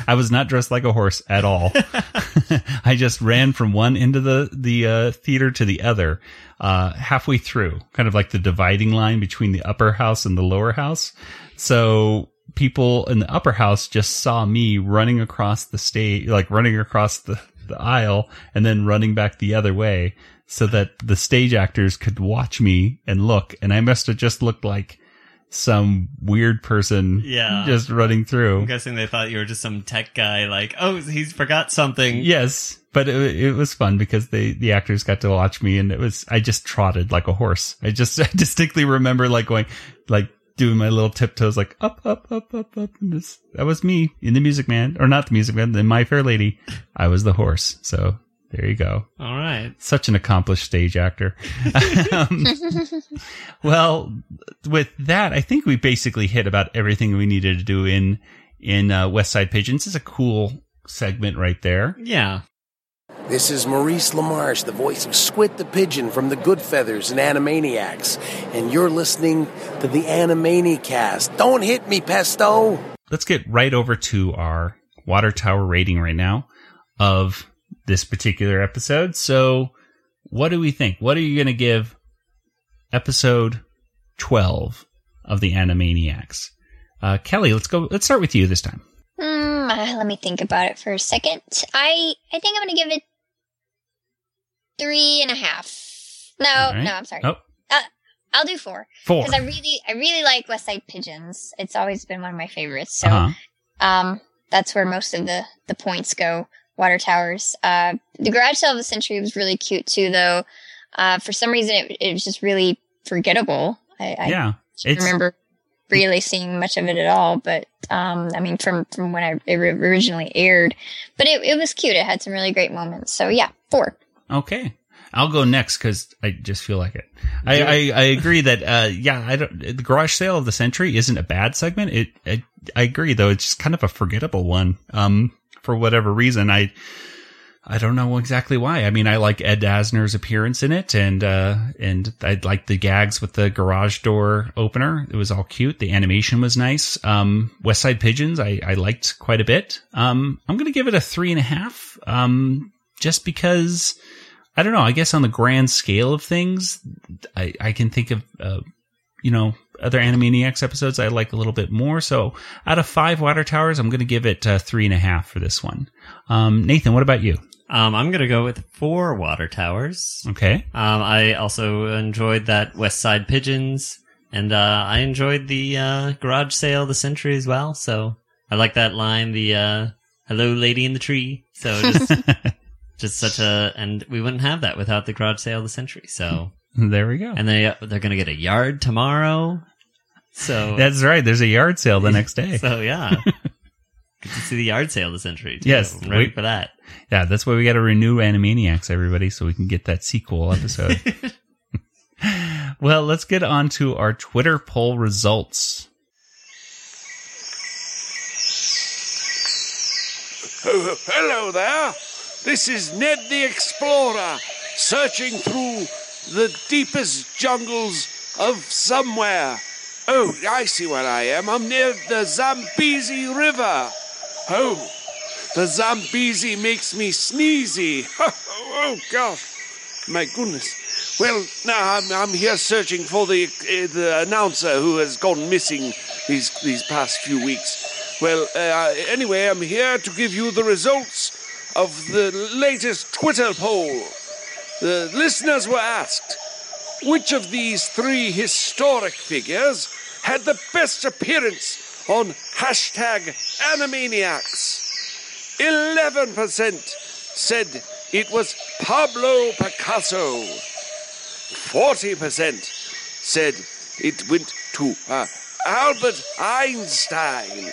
I was not dressed like a horse at all. I just ran from one end of the the uh, theater to the other, uh, halfway through, kind of like the dividing line between the upper house and the lower house. So people in the upper house just saw me running across the stage, like running across the, the aisle and then running back the other way so that the stage actors could watch me and look. And I must have just looked like some weird person Yeah. just running through. I'm guessing they thought you were just some tech guy, like, oh, he's forgot something. Yes, but it, it was fun because they the actors got to watch me, and it was I just trotted like a horse. I just I distinctly remember like going like doing my little tiptoes like up up up up up. And this, that was me in the Music Man, or not the Music Man, in My Fair Lady. I was the horse. So There you go. All right. Such an accomplished stage actor. um, well, with that, I think we basically hit about everything we needed to do in in uh, West Side Pigeons. Is a cool segment right there. Yeah. This is Maurice LaMarche, the voice of Squit the Pigeon from the Good Feathers and Animaniacs, and you're listening to the Animaniacast. Don't hit me, Pesto! Let's get right over to our water tower rating right now of this particular episode. So, what do we think? What are you going to give episode 12 of the Animaniacs? Uh, Kelly, let's go. Let's start with you this time. Uh, let me think about it for a second. I I think I'm gonna give it three and a half. No, right. no, I'm sorry. Oh. Uh, I'll do four. Four. Because I really, I really like West Side Pigeons. It's always been one of my favorites. So, Uh-huh. um, that's where most of the the points go. Water towers. Uh, the Garage Sale of the Century was really cute too, though. Uh, for some reason, it, it was just really forgettable. I, I Yeah, can't remember really seeing much of it at all. But um, I mean, from from when I it originally aired, but it it was cute. It had some really great moments. So yeah, four. Okay. I'll go next because I just feel like it. I, I. I agree that, uh, yeah, I don't, the garage sale of the century isn't a bad segment. It, I, I agree though. It's just kind of a forgettable one. Um, for whatever reason, I, I don't know exactly why. I mean, I like Ed Asner's appearance in it and, uh, and I like the gags with the garage door opener. It was all cute. The animation was nice. Um, West Side Pigeons, I, I liked quite a bit. Um, I'm to give it a three and a half. Um, just because, I don't know. I guess on the grand scale of things, I, I can think of, uh, you know, other Animaniacs episodes I like a little bit more. So out of five water towers, I'm going to give it uh, three and a half for this one. Um, Nathan, what about you? Um, I'm gonna go with four water towers. Okay. Um, I also enjoyed that West Side Pigeons, and uh, I enjoyed the uh, garage sale of the century as well. So I like that line, the uh, "Hello, lady in the tree." So just, just such a, and we wouldn't have that without the garage sale of the century. So there we go. And they they're gonna get a yard tomorrow. So That's right. There's a yard sale the next day. So yeah, good to see the yard sale this entry. Too. Yes, I'm ready wait- for that. Yeah, that's why we got to renew Animaniacs, everybody, so we can get that sequel episode. well, let's get on to our Twitter poll results. Oh, hello there. This is Ned the Explorer, searching through the deepest jungles of somewhere. Oh, I see where I am. I'm near the Zambezi River. Oh, the Zambezi makes me sneezy. oh, gosh. My goodness. Well, now I'm, I'm here searching for the, uh, the announcer who has gone missing these, these past few weeks. Well, uh, anyway, I'm here to give you the results of the latest Twitter poll. The listeners were asked which of these three historic figures had the best appearance on hashtag Animaniacs. 11% said it was Pablo Picasso. 40% said it went to uh, Albert Einstein.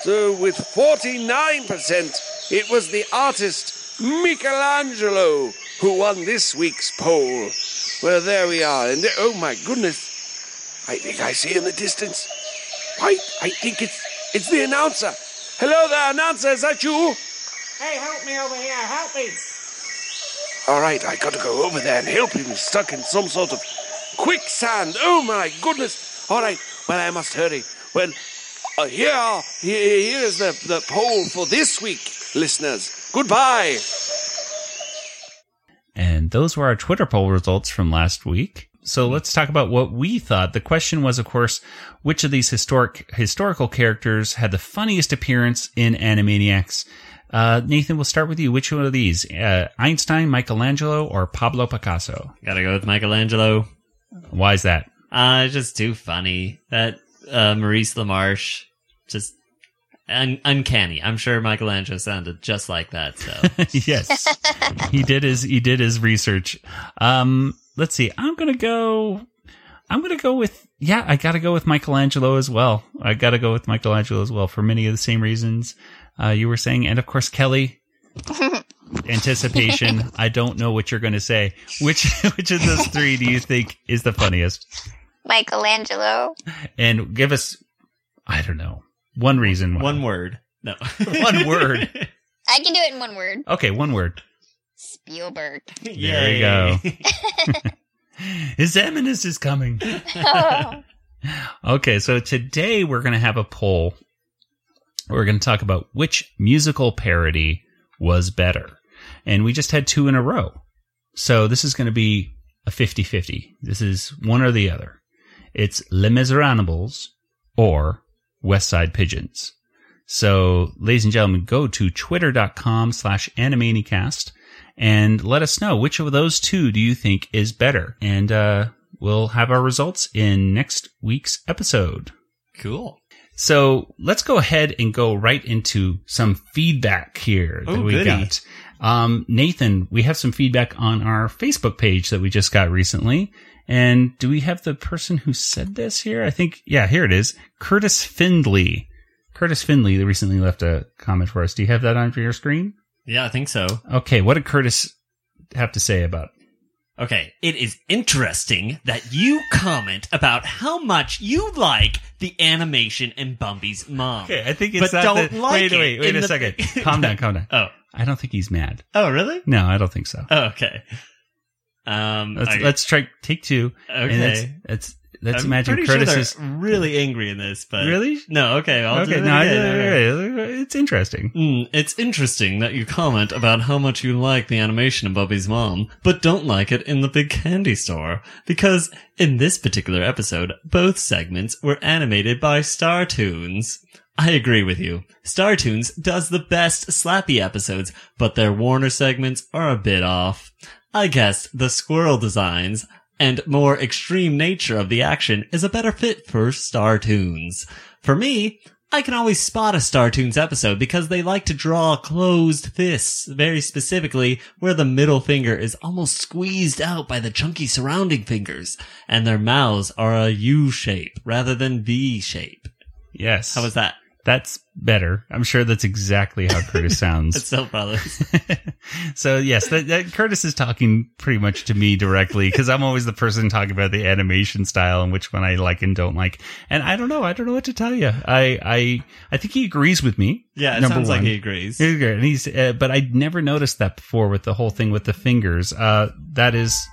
So, with 49%, it was the artist Michelangelo who won this week's poll. Well, there we are. And there- oh my goodness, I think I see in the distance. Wait, I think it's it's the announcer. Hello there, announcer. Is that you? Hey, help me over here, help me. All right, I got to go over there and help him. He's stuck in some sort of quicksand. Oh my goodness! All right, well I must hurry. Well, uh, here here, here is the the poll for this week, listeners. Goodbye. And those were our Twitter poll results from last week. So let's talk about what we thought. The question was, of course, which of these historic historical characters had the funniest appearance in Animaniacs? Uh, Nathan, we'll start with you. Which one of these? Uh, Einstein, Michelangelo, or Pablo Picasso? Gotta go with Michelangelo. Why is that? Uh, it's just too funny. That uh, Maurice LaMarche, just un- uncanny. I'm sure Michelangelo sounded just like that. So yes, he did his he did his research. Um, let's see. I'm gonna go. I'm gonna go with yeah. I gotta go with Michelangelo as well. I gotta go with Michelangelo as well for many of the same reasons uh, you were saying, and of course Kelly. anticipation. I don't know what you're going to say. Which which of those three do you think is the funniest? Michelangelo. And give us, I don't know, one reason. Why. One word. No. one word. I can do it in one word. Okay, one word. Spielberg. There you go. His Eminence is coming. Okay, so today we're going to have a poll. We're going to talk about which musical parody was better. And we just had two in a row. So this is going to be a 50 50. This is one or the other. It's Les Miserables or West Side Pigeons. So, ladies and gentlemen, go to twitter.com slash animaniacast and let us know which of those two do you think is better. And, uh, we'll have our results in next week's episode. Cool. So let's go ahead and go right into some feedback here that Oh, we goody. got. Um, Nathan, we have some feedback on our Facebook page that we just got recently. And do we have the person who said this here? I think, yeah, here it is. Curtis Findley. Curtis Findley recently left a comment for us. Do you have that on for your screen? Yeah, I think so. Okay. What did Curtis have to say about Okay, it is interesting that you comment about how much you like the animation in Bumbie's mom. Okay, I think it's but don't like wait, it wait, wait in a the- second. Calm down, calm down. Oh, I don't think he's mad. oh, really? No, I don't think so. Oh, okay. Um, Let's I- let's try take two. Okay. let's let's, I'm imagine Curtis sure is really angry in this, but Really? no. Okay, I'll do okay. it No, again. It's interesting. Mm, it's interesting that you comment about how much you like the animation of Bubby's mom, but don't like it in the big candy store. Because in this particular episode, both segments were animated by Startoons. I agree with you. Startoons does the best Slappy episodes, but their Warner segments are a bit off. I guess the squirrel designs and more extreme nature of the action is a better fit for Startoons. For me, I can always spot a Startoons episode because they like to draw closed fists, very specifically where the middle finger is almost squeezed out by the chunky surrounding fingers, and their mouths are a U shape rather than V shape. Yes. How was that? That's better. I'm sure that's exactly how Curtis sounds. It's Still Brothers. so yes, that, that Curtis is talking pretty much to me directly because I'm always the person talking about the animation style and which one I like and don't like. And I don't know. I don't know what to tell you. I I I think he agrees with me. Yeah, it number sounds like he agrees. He's good. And he's, uh, but I never noticed that before with the whole thing with the fingers. Uh, that is,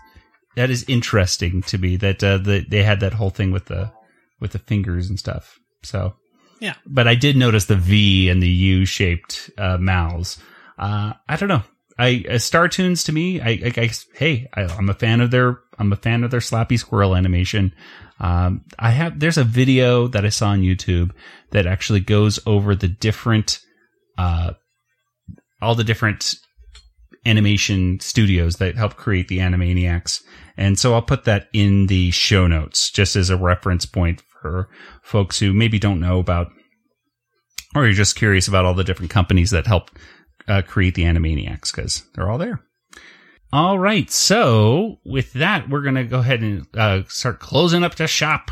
that is interesting to me that, uh, the, they had that whole thing with the, with the fingers and stuff. So, Yeah. but I did notice the V and the U shaped, uh, mouths. Uh, I don't know. I, uh, Startoons to me, I, I, I hey, I, I'm a fan of their, I'm a fan of their slappy squirrel animation. Um, I have, there's a video that I saw on YouTube that actually goes over the different, uh, all the different animation studios that help create the Animaniacs. And so I'll put that in the show notes just as a reference point for folks who maybe don't know about, or you're just curious about all the different companies that help uh, create the Animaniacs because they're all there. All right. So with that, we're going to go ahead and uh, start closing up the shop.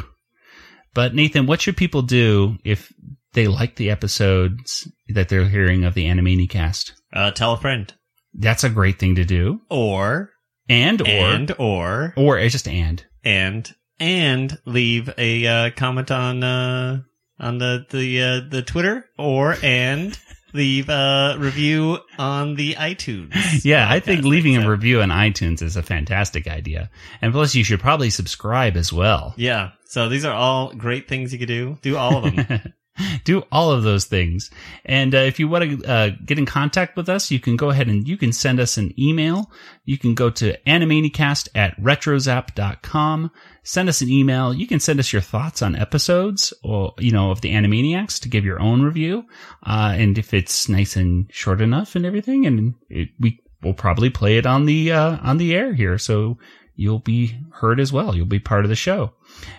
But Nathan, what should people do if they like the episodes that they're hearing of the Animaniacast? Uh, tell a friend. That's a great thing to do. Or and or and or or it's just and and and leave a uh, comment on uh, on the the uh, the Twitter or and leave a review on the iTunes. Yeah, I think leaving a review on iTunes is a fantastic idea. And plus, you should probably subscribe as well. Yeah. So these are all great things you could do. Do all of them. Do all of those things. And uh, if you want to uh, get in contact with us, you can go ahead and you can send us an email. You can go to animaniacast at retrozap.com. Send us an email. You can send us your thoughts on episodes or, you know, of the Animaniacs to give your own review. Uh, and if it's nice and short enough and everything, and it, we will probably play it on the, uh, on the air here. So you'll be heard as well. You'll be part of the show.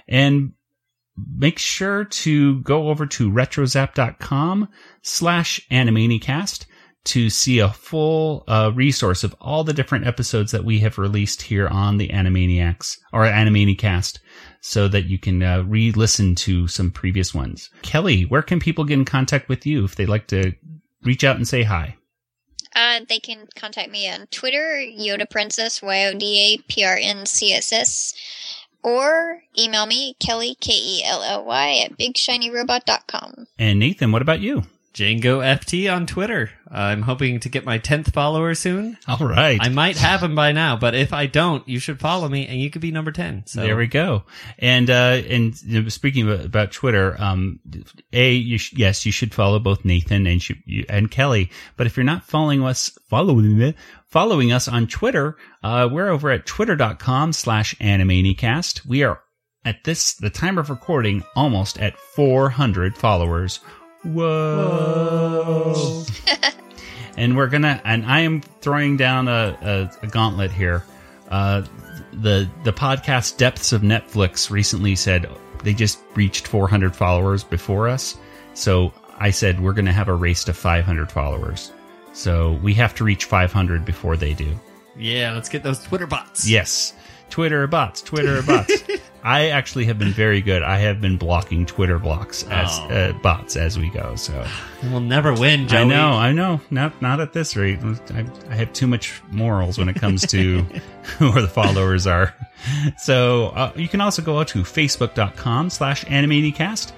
And make sure to go over to retrozap.com slash animaniacast to see a full uh, resource of all the different episodes that we have released here on the Animaniacs or Animaniacast so that you can uh, re-listen to some previous ones. Kelly, where can people get in contact with you if they'd like to reach out and say hi? Uh, they can contact me on Twitter, Yoda Princess, Y O D A P R N C S S, or email me, Kelly, K E L L Y, at bigshinyrobot.com. And Nathan, what about you? Django FT on Twitter. I'm hoping to get my 10th follower soon. All right. I might have him by now, but if I don't, you should follow me and you could be number 10. So There we go. And uh, and you know, speaking about Twitter, um, a you sh- yes, you should follow both Nathan and sh- you, and Kelly. But if you're not following us, following following us on Twitter, uh, we're over at twitter.com slash animaniacast. We are at this the time of recording almost at 400 followers. Whoa. and we're gonna and I am throwing down a, a, a gauntlet here. Uh, the the podcast Depths of Netflix recently said they just reached 400 followers before us, so I said we're gonna have a race to 500 followers. So we have to reach 500 before they do. yeah, let's get those Twitter bots. Yes. Twitter bots, Twitter bots. I actually have been very good. I have been blocking Twitter blocks as Oh. uh, bots as we go. So We'll never win, Joey. I know, I know. Not not at this rate. I, I have too much morals when it comes to who the followers are. So uh, you can also go out to facebook.com slash animaniacast.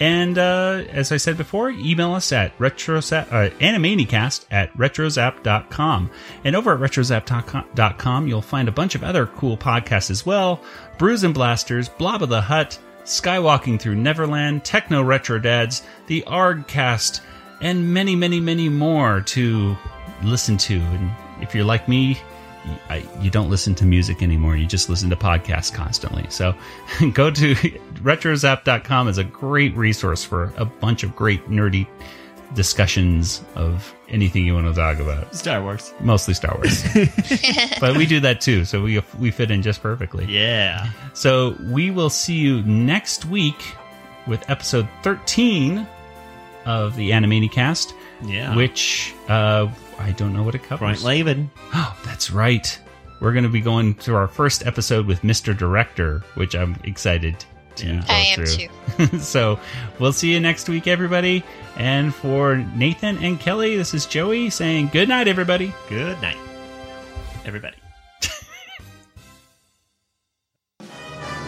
And uh, as I said before, email us at retrozap, uh, animaniacast at retrozap.com. And over at retrozap.com, you'll find a bunch of other cool podcasts as well. Brews and Blasters, Blob of the Hut, Skywalking Through Neverland, Techno Retro Dads, the Argcast, and many, many, many more to listen to. And if you're like me, I, you don't listen to music anymore. You just listen to podcasts constantly. So go to retrozap.com is a great resource for a bunch of great nerdy discussions of anything you want to talk about. Star Wars. Mostly Star Wars. but we do that too. So we, we fit in just perfectly. Yeah. So we will see you next week with episode 13 of the Animaniacast. Yeah. Which uh, I don't know what it covers. Right, Laven. Oh, that's right. We're going to be going to our first episode with Mr. Director, which I'm excited to go I am through. so we'll see you next week, everybody. And for Nathan and Kelly, this is Joey saying good night, everybody. Good night, everybody.